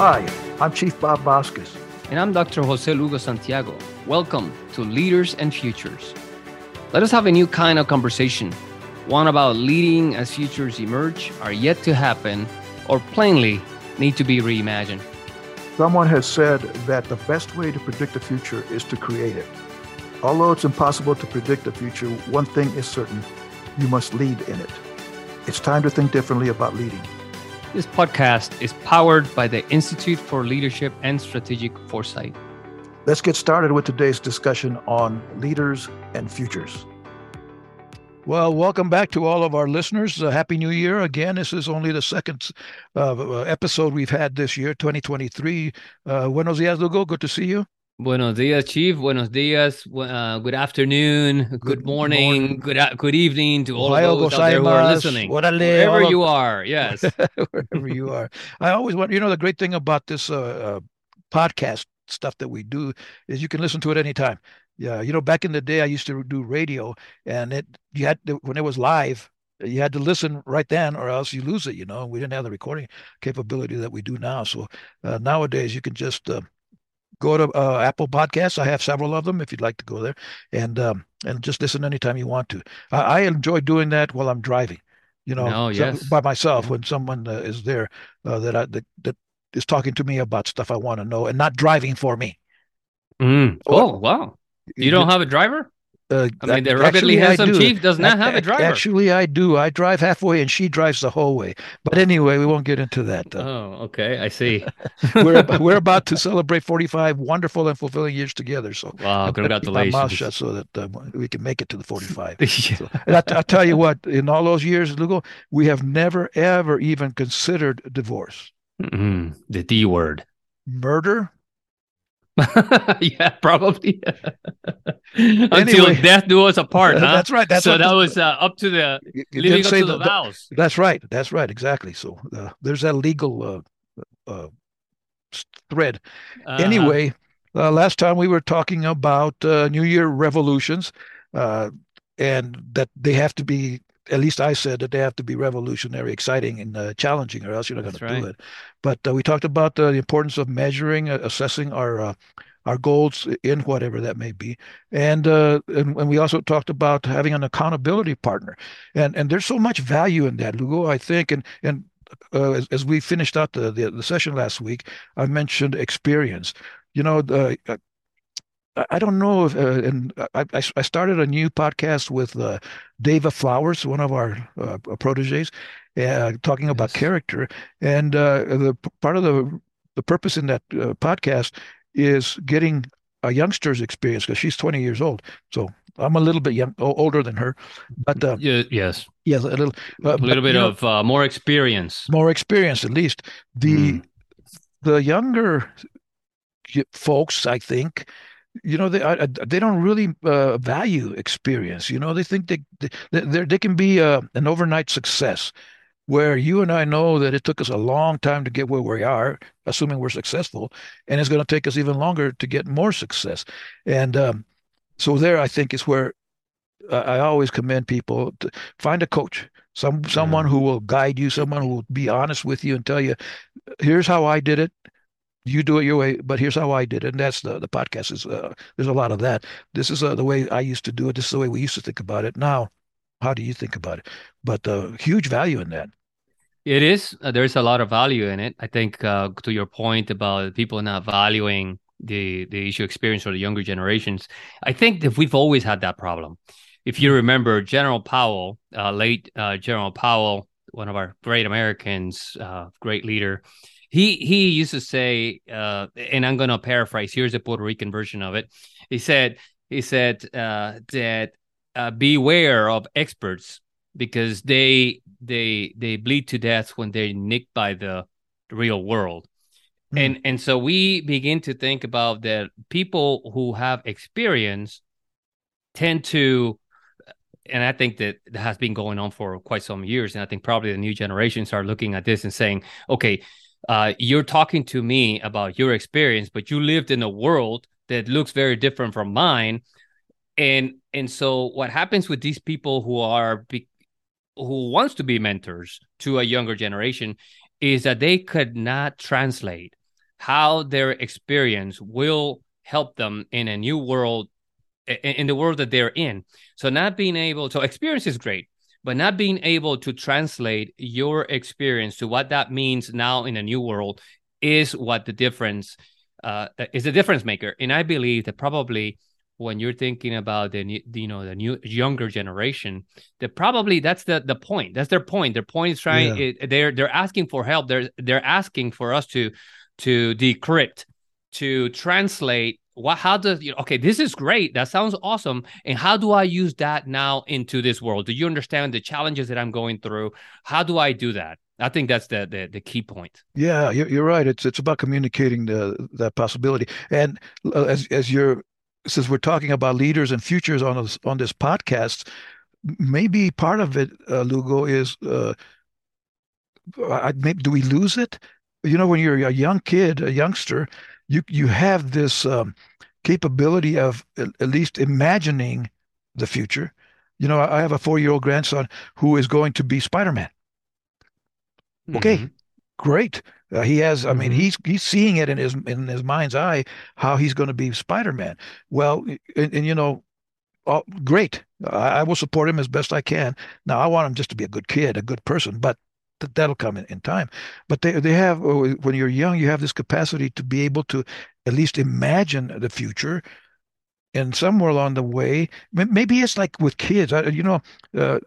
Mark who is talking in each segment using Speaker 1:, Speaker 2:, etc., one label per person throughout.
Speaker 1: Hi, I'm Chief Bob Vasquez.
Speaker 2: And I'm Dr. Jose Lugo Santiago. Welcome to Leaders and Futures. Let us have a new kind of conversation, one about leading as futures emerge, are yet to happen, or plainly need to be reimagined.
Speaker 1: Someone has said that the best way to predict the future is to create it. Although it's impossible to predict the future, one thing is certain you must lead in it. It's time to think differently about leading.
Speaker 2: This podcast is powered by the Institute for Leadership and Strategic Foresight.
Speaker 1: Let's get started with today's discussion on leaders and futures. Well, welcome back to all of our listeners. Uh, Happy New Year again. This is only the second uh, episode we've had this year, 2023. Uh, buenos dias, Lugo. Good to see you.
Speaker 2: Buenos dias, Chief. Buenos dias. Uh, good afternoon. Good, good morning, morning. Good good evening to all Ohio of those out there who are listening.
Speaker 1: Orale,
Speaker 2: Wherever you are, yes.
Speaker 1: Wherever you are. I always want, you know, the great thing about this uh, uh, podcast stuff that we do is you can listen to it anytime. Yeah, you know, back in the day, I used to do radio, and it you had to, when it was live, you had to listen right then, or else you lose it. You know, we didn't have the recording capability that we do now. So uh, nowadays, you can just uh, go to uh, Apple Podcasts. I have several of them if you'd like to go there and um, and just listen anytime you want to. I, I enjoy doing that while I'm driving. You know,
Speaker 2: no, yes.
Speaker 1: by myself when someone uh, is there uh, that I that, that is talking to me about stuff I want to know and not driving for me.
Speaker 2: Mm. Oh, wow. You don't have a driver? Uh, I mean, the ruggedly handsome chief does not have a driver.
Speaker 1: Actually, I do. I drive halfway, and she drives the whole way. But anyway, we won't get into that.
Speaker 2: Uh, oh, okay, I see.
Speaker 1: we're we're about to celebrate forty-five wonderful and fulfilling years together. So,
Speaker 2: wow, congratulations! My
Speaker 1: mouth shut so that uh, we can make it to the forty-five. yeah. so, and I, will tell you what, in all those years, Lugo, we have never ever even considered divorce.
Speaker 2: Mm-hmm. The D word.
Speaker 1: Murder,
Speaker 2: yeah, probably. Until anyway, death do us apart. Huh?
Speaker 1: That's right. That's
Speaker 2: so that was uh, up to the leading up to the, the, vows.
Speaker 1: That's right. That's right. Exactly. So uh, there's that legal uh, uh thread. Uh-huh. Anyway, uh, last time we were talking about uh, New Year revolutions, and that they have to be at least I said that they have to be revolutionary, exciting, and uh, challenging, or else you're not going right. to do it. But uh, we talked about uh, the importance of measuring, uh, assessing our uh, our goals in whatever that may be, and, uh, and and we also talked about having an accountability partner, and and there's so much value in that, Lugo. I think, and and as, as, we finished out the, the, the session last week, I mentioned experience. You know, the I don't know if, uh, and I, I started a new podcast with uh, Dava Flowers, one of our uh, proteges, uh, talking about yes. character. And uh, the part of the the purpose in that uh, podcast is getting a youngster's experience because she's 20 years old. So I'm a little bit young, older than her, but uh,
Speaker 2: yeah, yes,
Speaker 1: yes, a little,
Speaker 2: a little bit of know, more experience,
Speaker 1: more experience at least. The mm. the younger folks, I think, you know they I, they don't really uh, value experience. You know they think they they they can be uh, an overnight success. Where you and I know that it took us a long time to get where we are assuming we're successful and it's going to take us even longer to get more success. And um, so there I think is where I always commend people to find a coach some someone who will guide you someone who will be honest with you and tell you here's how I did it you do it your way, but here's how I did it. And that's the, the podcast is, uh, there's a lot of that. This is uh, the way I used to do it. This is the way we used to think about it. Now, how do you think about it? But uh, huge value in that.
Speaker 2: It is. Uh, there's a lot of value in it. I think uh, to your point about people not valuing the the issue experience for the younger generations, I think that we've always had that problem. If you remember, General Powell, uh, late uh, General Powell, one of our great Americans, uh, great leader, he he used to say, uh, and I'm going to paraphrase. Here's a Puerto Rican version of it. He said he said uh, that uh, beware of experts because they they they bleed to death when they're nicked by the real world. Mm. And and so we begin to think about that people who have experience tend to and I think that that has been going on for quite some years. And I think probably the new generations are looking at this and saying, okay, uh, you're talking to me about your experience, but you lived in a world that looks very different from mine. And and so what happens with these people who are be, who wants to be mentors to a younger generation is that they could not translate how their experience will help them in a new world in the world that they're in so not being able so experience is great but not being able to translate your experience to what that means now in a new world is what the difference uh, is the difference maker. And i believe that probably when you're thinking about the you know the new younger generation that probably that's the the point. That's their point. Their point is trying yeah. it, they're they're asking for help. They're they're asking for us to to decrypt to translate what how does you know, okay this is great that sounds awesome and how do i use that now into this world? Do you understand the challenges that i'm going through? How do i do that? I think that's the the, the key point.
Speaker 1: Yeah you're, right it's it's about communicating the that possibility and uh, as as you're since we're talking about leaders and futures on this on this podcast maybe part of it uh, lugo is uh I, maybe do we lose it? You know when you're a young kid a youngster you you have this um, capability of at, least imagining the future. You know, I have a four-year-old grandson who is going to be Spider-Man. Okay, mm-hmm. great. Uh, he has. I mean, mm-hmm. he's he's seeing it in his in his mind's eye how he's going to be Spider-Man. Well, and, and you know, oh, great. I, I, will support him as best I can. Now, I want him just to be a good kid, a good person, but that'll come in, in time. But they they have oh, when you're young, you have this capacity to be able to at least imagine the future. And somewhere along the way, maybe it's like with kids. you know, uh,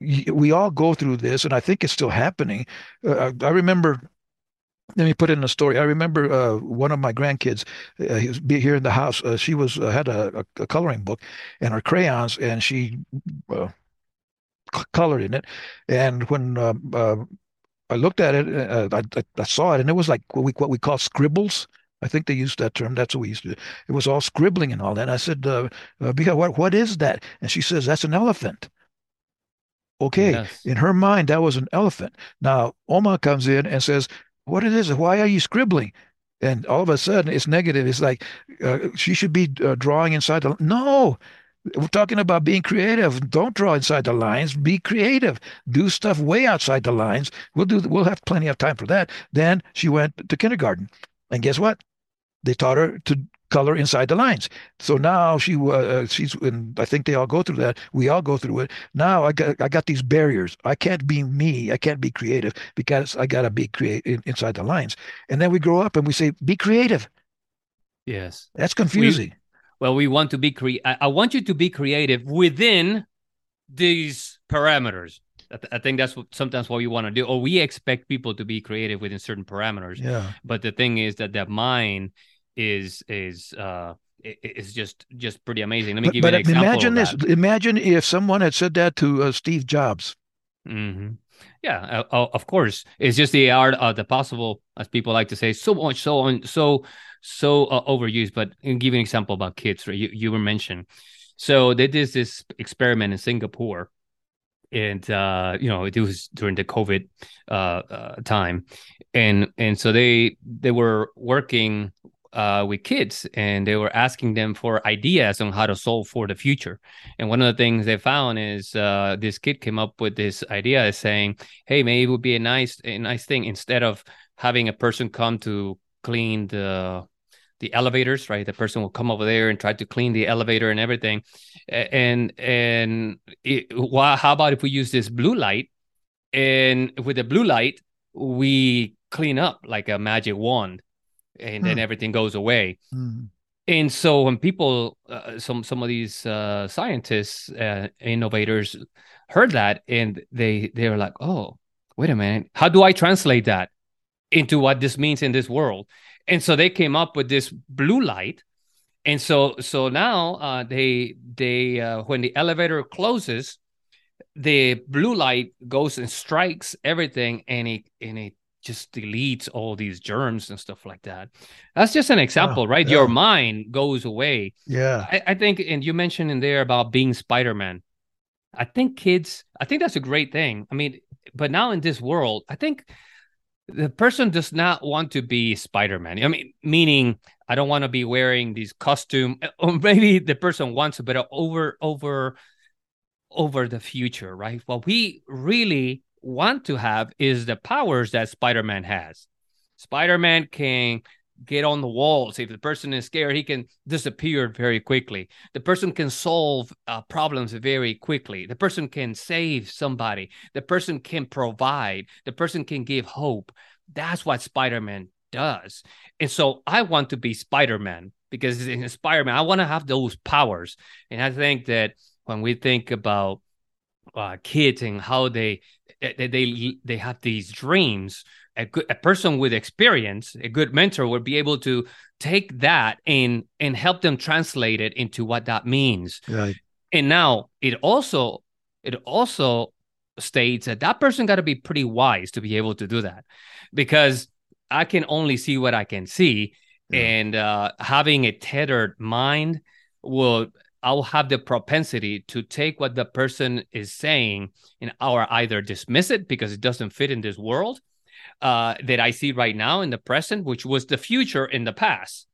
Speaker 1: we all go through this, and I think it's still happening. Uh, I remember let me put in a story. I remember uh, one of my grandkids. Uh, he was here in the house. Uh, she was uh, had a, a, coloring book and her crayons, and she uh, colored in it. And when um, uh, I looked at it, I, I, saw it, and it was like what we what we call scribbles. I think they used that term. That's what we used to do. It was all scribbling and all that. And I said, uh, uh, what, what is that? And she says, that's an elephant. Okay. Yes. In her mind, that was an elephant. Now, Oma comes in and says, what it is, why are you scribbling? And all of a sudden, it's negative. It's like uh, she should be uh, drawing inside the. No, we're talking about being creative. Don't draw inside the lines. Be creative. Do stuff way outside the lines. We'll do. We'll have plenty of time for that. Then she went to kindergarten, and guess what? They taught her to color inside the lines. So now she uh, she's and I think they all go through that. We all go through it. Now I got I got these barriers. I can't be me. I can't be creative because I got to be create inside the lines. And then we grow up and we say be creative.
Speaker 2: Yes.
Speaker 1: That's confusing.
Speaker 2: We, well, we want to be cre- I, I want you to be creative within these parameters. I think that's what sometimes what we want to do, or we expect people to be creative within certain parameters.
Speaker 1: Yeah.
Speaker 2: But the thing is that that mind is is uh is just just pretty amazing. Let me
Speaker 1: but,
Speaker 2: give
Speaker 1: but
Speaker 2: you an example.
Speaker 1: Imagine this. Imagine if someone had said that to uh, Steve Jobs.
Speaker 2: Mm-hmm. Yeah, uh, of course. It's just the art of the possible, as people like to say, so much, so on, so so uh, overused. But give an example about kids. Right? You you were mentioned. So they did this experiment in Singapore, and uh, you know it was during the COVID uh, uh, time, and and so they they were working uh, with kids and they were asking them for ideas on how to solve for the future. And one of the things they found is uh, this kid came up with this idea saying, "Hey, maybe it would be a nice a nice thing instead of having a person come to clean the the elevators, right? The person will come over there and try to clean the elevator and everything. And and it, well, how about if we use this blue light? And with the blue light, we clean up like a magic wand and then hmm. everything goes away. Hmm. And so when people, uh, some some of these uh, scientists, uh, innovators, heard that, and they they were like, "Oh, wait a minute, how do I translate that into what this means in this world?" And so they came up with this blue light, and so so now uh, they they uh, when the elevator closes, the blue light goes and strikes everything, and it and it just deletes all these germs and stuff like that. That's just an example, right? Yeah. Your mind goes away.
Speaker 1: Yeah.
Speaker 2: I, I, think, and you mentioned in there about being Spider Man. I think kids, I think that's a great thing. I mean, but now in this world, I think the person does not want to be Spider Man. I mean, meaning I don't want to be wearing these costume, eh, or oh, maybe the person wants a bit of over, over, over the future, right? What we really want to have is the powers that Spider-Man has. Spider-Man can get on the walls. If the person is scared, he can disappear very quickly. The person can solve uh, problems very quickly. The person can save somebody. The person can provide. The person can give hope. That's what Spider Man does. And so I want to be Spider Man because in Spider Man, I want to have those powers. And I think that when we think about uh, kids and how they they they, they have these dreams a good a person with experience, a good mentor would be able to take that and and help them translate it into what that means. Right. And now it also it also states that that person got to be pretty wise to be able to do that because I can only see what I can see yeah. and uh, having a tethered mind will I'll have the propensity to take what the person is saying and or either dismiss it because it doesn't fit in this world uh, that I see right now in the present, which was the future in the past,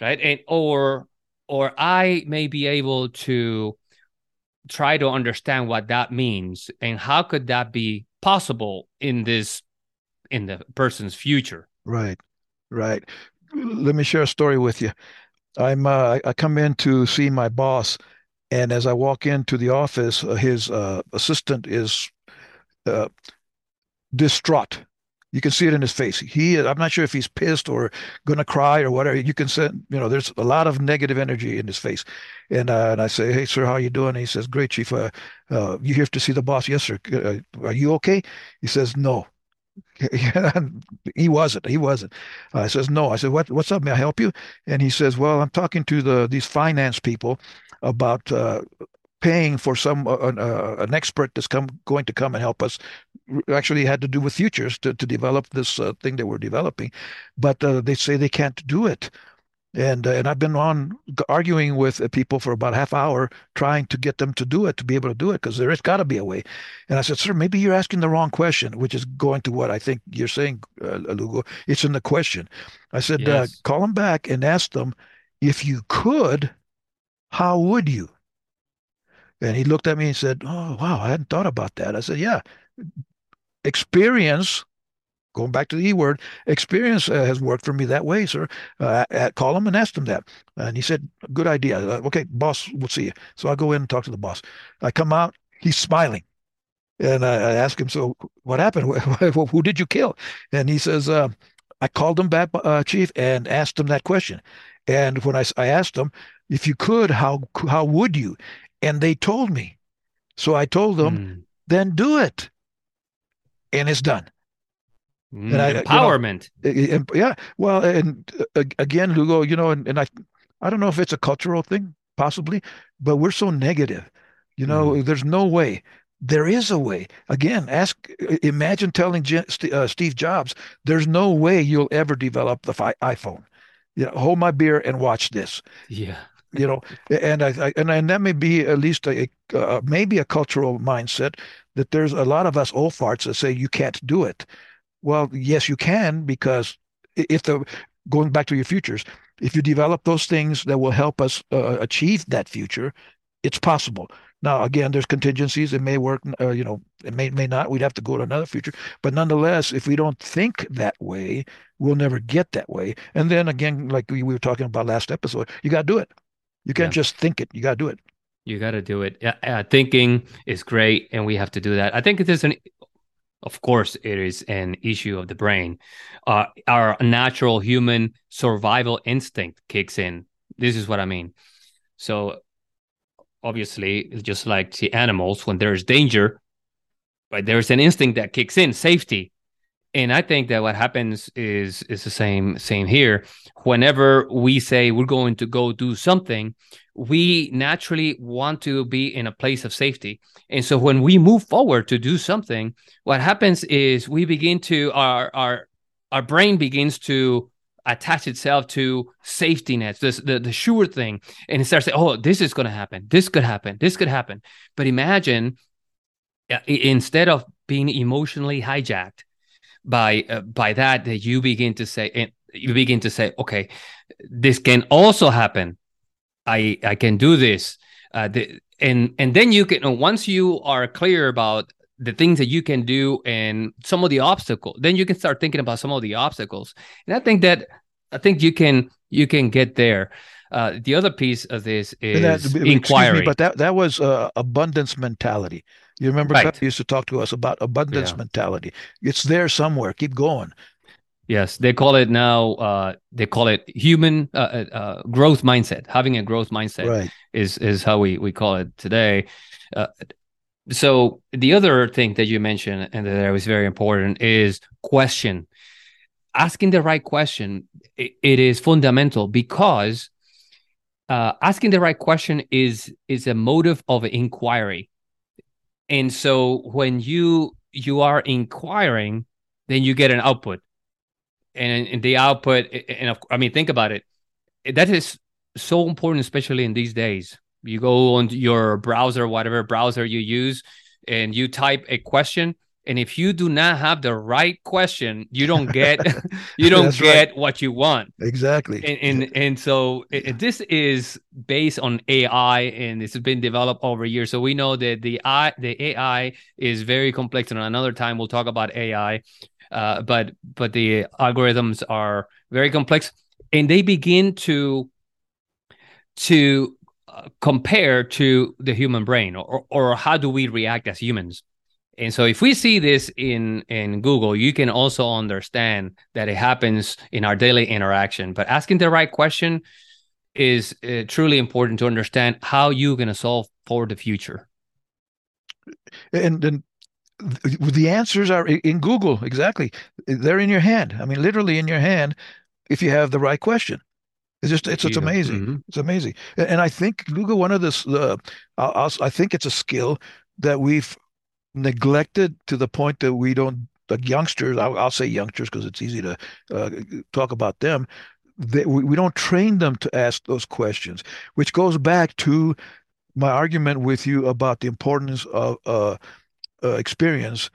Speaker 2: right? And or or I may be able to try to understand what that means and how could that be possible in this in the person's future.
Speaker 1: Right, right. Let me share a story with you. I'm uh, I come in to see my boss, and as I walk into the office, uh, his uh, assistant is uh, distraught you can see it in his face. He, I'm not sure if he's pissed or going to cry or whatever. You can see, you know, there's a lot of negative energy in his face. And uh, and I say, hey, sir, how you doing? And he says, great, chief. Uh, you here to see the boss? Yes, sir. Are you okay? He says, no. he wasn't. He wasn't. I says, no. I said, what? What's up? May I help you? And he says, well, I'm talking to the these finance people about uh, paying for some uh, uh, an expert that's come going to come and help us actually had to do with futures to, to develop this uh, thing that we're developing but uh, they say they can't do it and uh, and I've been on arguing with people for about half hour trying to get them to do it to be able to do it because there has got to be a way. And I said sir maybe you're asking the wrong question which is going to what I think you're saying uh, Lugo. It's in the question. I said yes. call them back and ask them if you could how would you? And he looked at me and said, Oh, wow, I hadn't thought about that. I said, Yeah, experience, going back to the E word, experience uh, has worked for me that way, sir. Uh, at, call him and ask him that. And he said, Good idea. Uh, okay, boss, we'll see you. So I go in and talk to the boss. I come out, he's smiling. And I, I ask him, So what happened? Who did you kill? And he says, uh, I called him back, uh, chief, and asked him that question. And when I, I asked him, if you could, how how would you? And they told me. So I told them, mm. then do it. And it's done.
Speaker 2: Mm, I, empowerment.
Speaker 1: You know, yeah. Well, and uh, again, Lugo, you know, and, and I, I don't know if it's a cultural thing, possibly, but we're so negative. You know, mm. there's no way. There is a way. Again, ask. Imagine telling uh, Steve Jobs, "There's no way you'll ever develop the iPhone." You know, hold my beer and watch this.
Speaker 2: Yeah
Speaker 1: you know, and I, I, and and that may be at least a, uh, maybe a cultural mindset that there's a lot of us old farts that say you can't do it. Well, yes, you can because if the going back to your futures, if you develop those things that will help us uh, achieve that future, it's possible. Now, again, there's contingencies. It may work. Uh, you know, it may may not. We'd have to go to another future. But nonetheless, if we don't think that way, we'll never get that way. And then again, like we, we were talking about last episode, you got to do it. You can't yeah. just think it. You got to do it.
Speaker 2: You got to do it. Yeah, thinking is great, and we have to do that. I think is an, of course, it is an issue of the brain. Uh, our natural human survival instinct kicks in. This is what I mean. So, obviously, just like the animals, when there's danger, but there's an instinct that kicks in, safety and I think that what happens is is the same same here. Whenever we say we're going to go do something, we naturally want to be in a place of safety. And so when we move forward to do something, what happens is we begin to our our our brain begins to attach itself to safety nets, this the, the sure thing, and it starts saying, "Oh, this is going to happen. This could happen. This could happen." But imagine instead of being emotionally hijacked by uh, by that that you begin to say you begin to say okay this can also happen i i can do this. Uh, the, and and then you can once you are clear about the things that you can do and some of the obstacles then you can start thinking about some of the obstacles. And i think that i think you can you can get there. Uh, the other piece of this is that, inquiry me,
Speaker 1: but that that was uh, abundance mentality. You remember right. used to talk to us about abundance yeah. mentality. It's there somewhere. Keep going
Speaker 2: Yes, they call it now. Uh, they call it human uh, uh, uh, growth mindset. Having a growth mindset right. is is how we we call it today. Uh, so the other thing that you mentioned and that was very important is question. Asking the right question it, it is fundamental because uh, asking the right question is is a motive of inquiry, and so when you you are inquiring, then you get an output and, and the output and i mean think about it. That is so important especially in these days. You go on your browser whatever browser you use and you type a question and if you do not have the right question you don't get you don't get right. what you want.
Speaker 1: Exactly.
Speaker 2: And and, and so it, this is based on ai and it's been developed over years. So we know that the ai the ai is very complex and another time we'll talk about ai uh, but but the algorithms are very complex, and they begin to to uh, compare to the human brain, or or how do we react as humans? And so, if we see this in in Google, you can also understand that it happens in our daily interaction. But asking the right question is uh, truly important to understand how you're going to solve for the future.
Speaker 1: And then the answers are in Google. Exactly, they're in your hand. I mean, literally in your hand, if you have the right question. It's just it's it's amazing. Mm-hmm. It's amazing, and I think Google one of this. Uh, i I think it's a skill that we've neglected to the point that we don't. Like youngsters, I'll, I'll say youngsters because it's easy to uh, talk about them. They, we, we don't train them to ask those questions, which goes back to my argument with you about the importance of uh, uh, experience.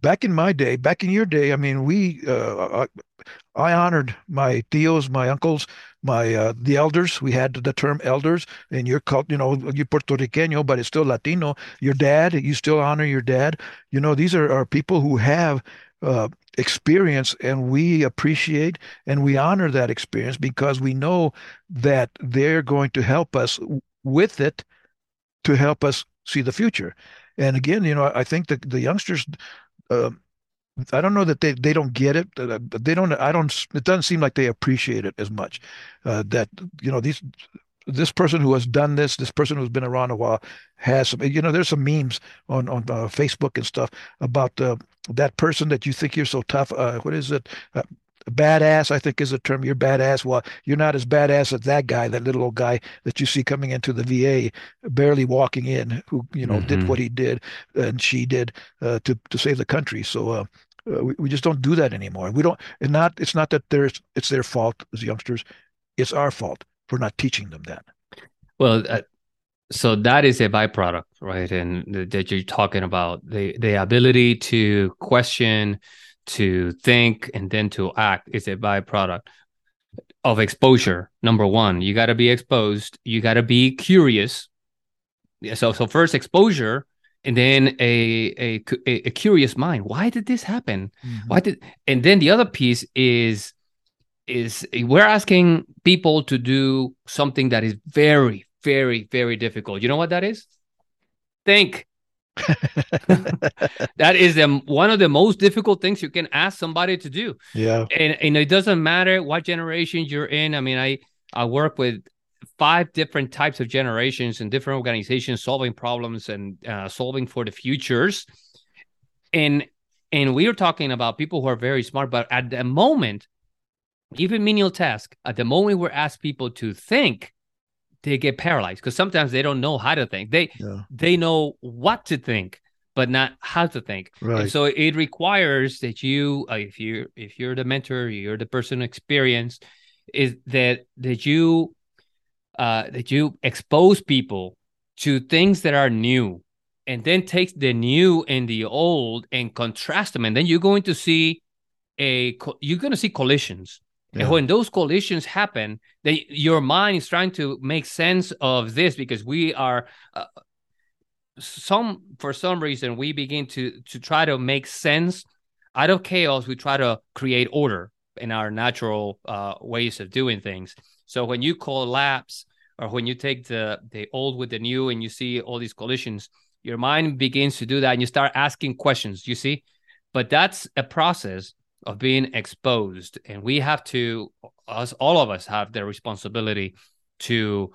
Speaker 1: Back in my day, back in your day, I mean, we, uh, I, I, honored my tios, my uncles, my uh, the elders. We had the term elders, and you're called, you know, you're Puerto Riqueño, but it's still Latino. Your dad, you still honor your dad. You know, these are, are people who have uh, experience and we appreciate and we honor that experience because we know that they're going to help us with it to help us see the future and again, you know, I think the the youngsters, uh, I don't know that they they don't get it. Uh, they don't. I don't. It doesn't seem like they appreciate it as much. Uh, that you know these this person who has done this, this person who's been around a while, has some. You know, there's some memes on on uh, Facebook and stuff about uh, that person that you think you're so tough. Uh, what is it? Badass, I think is a term. You're badass. Well, you're not as badass as that guy, that little old guy that you see coming into the VA, barely walking in, who you know mm-hmm. did what he did and she did uh, to to save the country. So. Uh, uh, we, we just don't do that anymore. We don't. And not. It's not that there's. It's their fault as youngsters. It's our fault for not teaching them that.
Speaker 2: Well, uh, so that is a byproduct, right? And that you're talking about the the ability to question, to think and then to act is a byproduct of exposure. Number one, you got to be exposed. You got to be curious. So, so first exposure, and then a, a a curious mind. Why did this happen? Mm-hmm. Why did? And then the other piece is is we're asking people to do something that is very, very, very difficult. You know what that is? Think. that is the, one of the most difficult things you can ask somebody to do.
Speaker 1: Yeah.
Speaker 2: And, and it doesn't matter what generation you're in. I mean, I, I work with five different types of generations and different organizations solving problems and uh, solving for the futures. And, and we are talking about people who are very smart, but at the moment, even menial task, at the moment we're asked people to think, they get paralyzed because sometimes they don't know how to think. They yeah. they know what to think, but not how to think. Right. And so it requires that you, uh, if you if you're the mentor, you're the person experienced, is that that you uh, that you expose people to things that are new, and then take the new and the old and contrast them, and then you're going to see a you're going to see collisions yeah. And when those collisions happen, they, your mind is trying to make sense of this because we are uh, some for some reason we begin to to try to make sense. Out of chaos we try to create order in our natural uh, ways of doing things. So when you collapse or when you take the the old with the new and you see all these collisions your mind begins to do that and you start asking questions you see? But that's a process of being exposed. And we have to us all of us have the responsibility to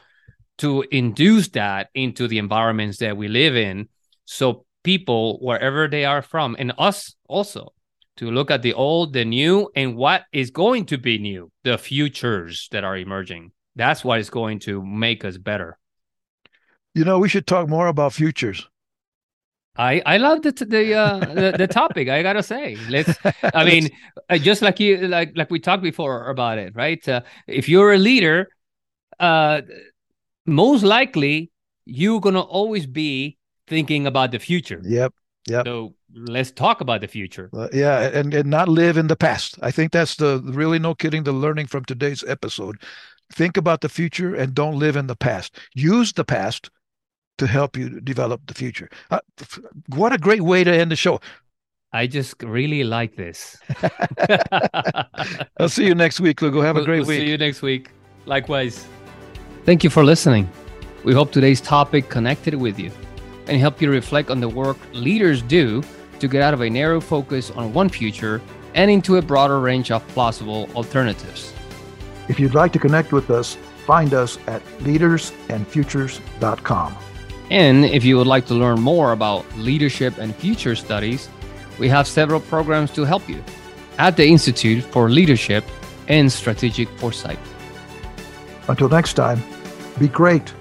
Speaker 2: to induce that into the environments that we live in. So people wherever they are from and us also to look at the old the new and what is going to be new the futures that are emerging. That's what is going to make us better.
Speaker 1: You know we should talk more about futures
Speaker 2: I I love the the, uh, the the topic. I gotta say, let's. I mean, uh, just like you like like we talked before about it, right? Uh, if you're a leader, uh, most likely you're gonna always be thinking about the future.
Speaker 1: Yep. Yep.
Speaker 2: So let's talk about the future.
Speaker 1: Uh, yeah, and and not live in the past. I think that's the really no kidding the learning from today's episode. Think about the future and don't live in the past. Use the past to help you develop the future. Uh, what a great way to end the show.
Speaker 2: I just really like this.
Speaker 1: I'll see you next week, Lugo. Have a great
Speaker 2: we'll
Speaker 1: week.
Speaker 2: See you next week. Likewise. Thank you for listening. We hope today's topic connected with you and helped you reflect on the work leaders do to get out of a narrow focus on one future and into a broader range of plausible alternatives.
Speaker 1: If you'd like to connect with us, find us at leadersandfutures.com.
Speaker 2: And if you would like to learn more about leadership and future studies, we have several programs to help you at the Institute for Leadership and Strategic Foresight.
Speaker 1: Until next time, be great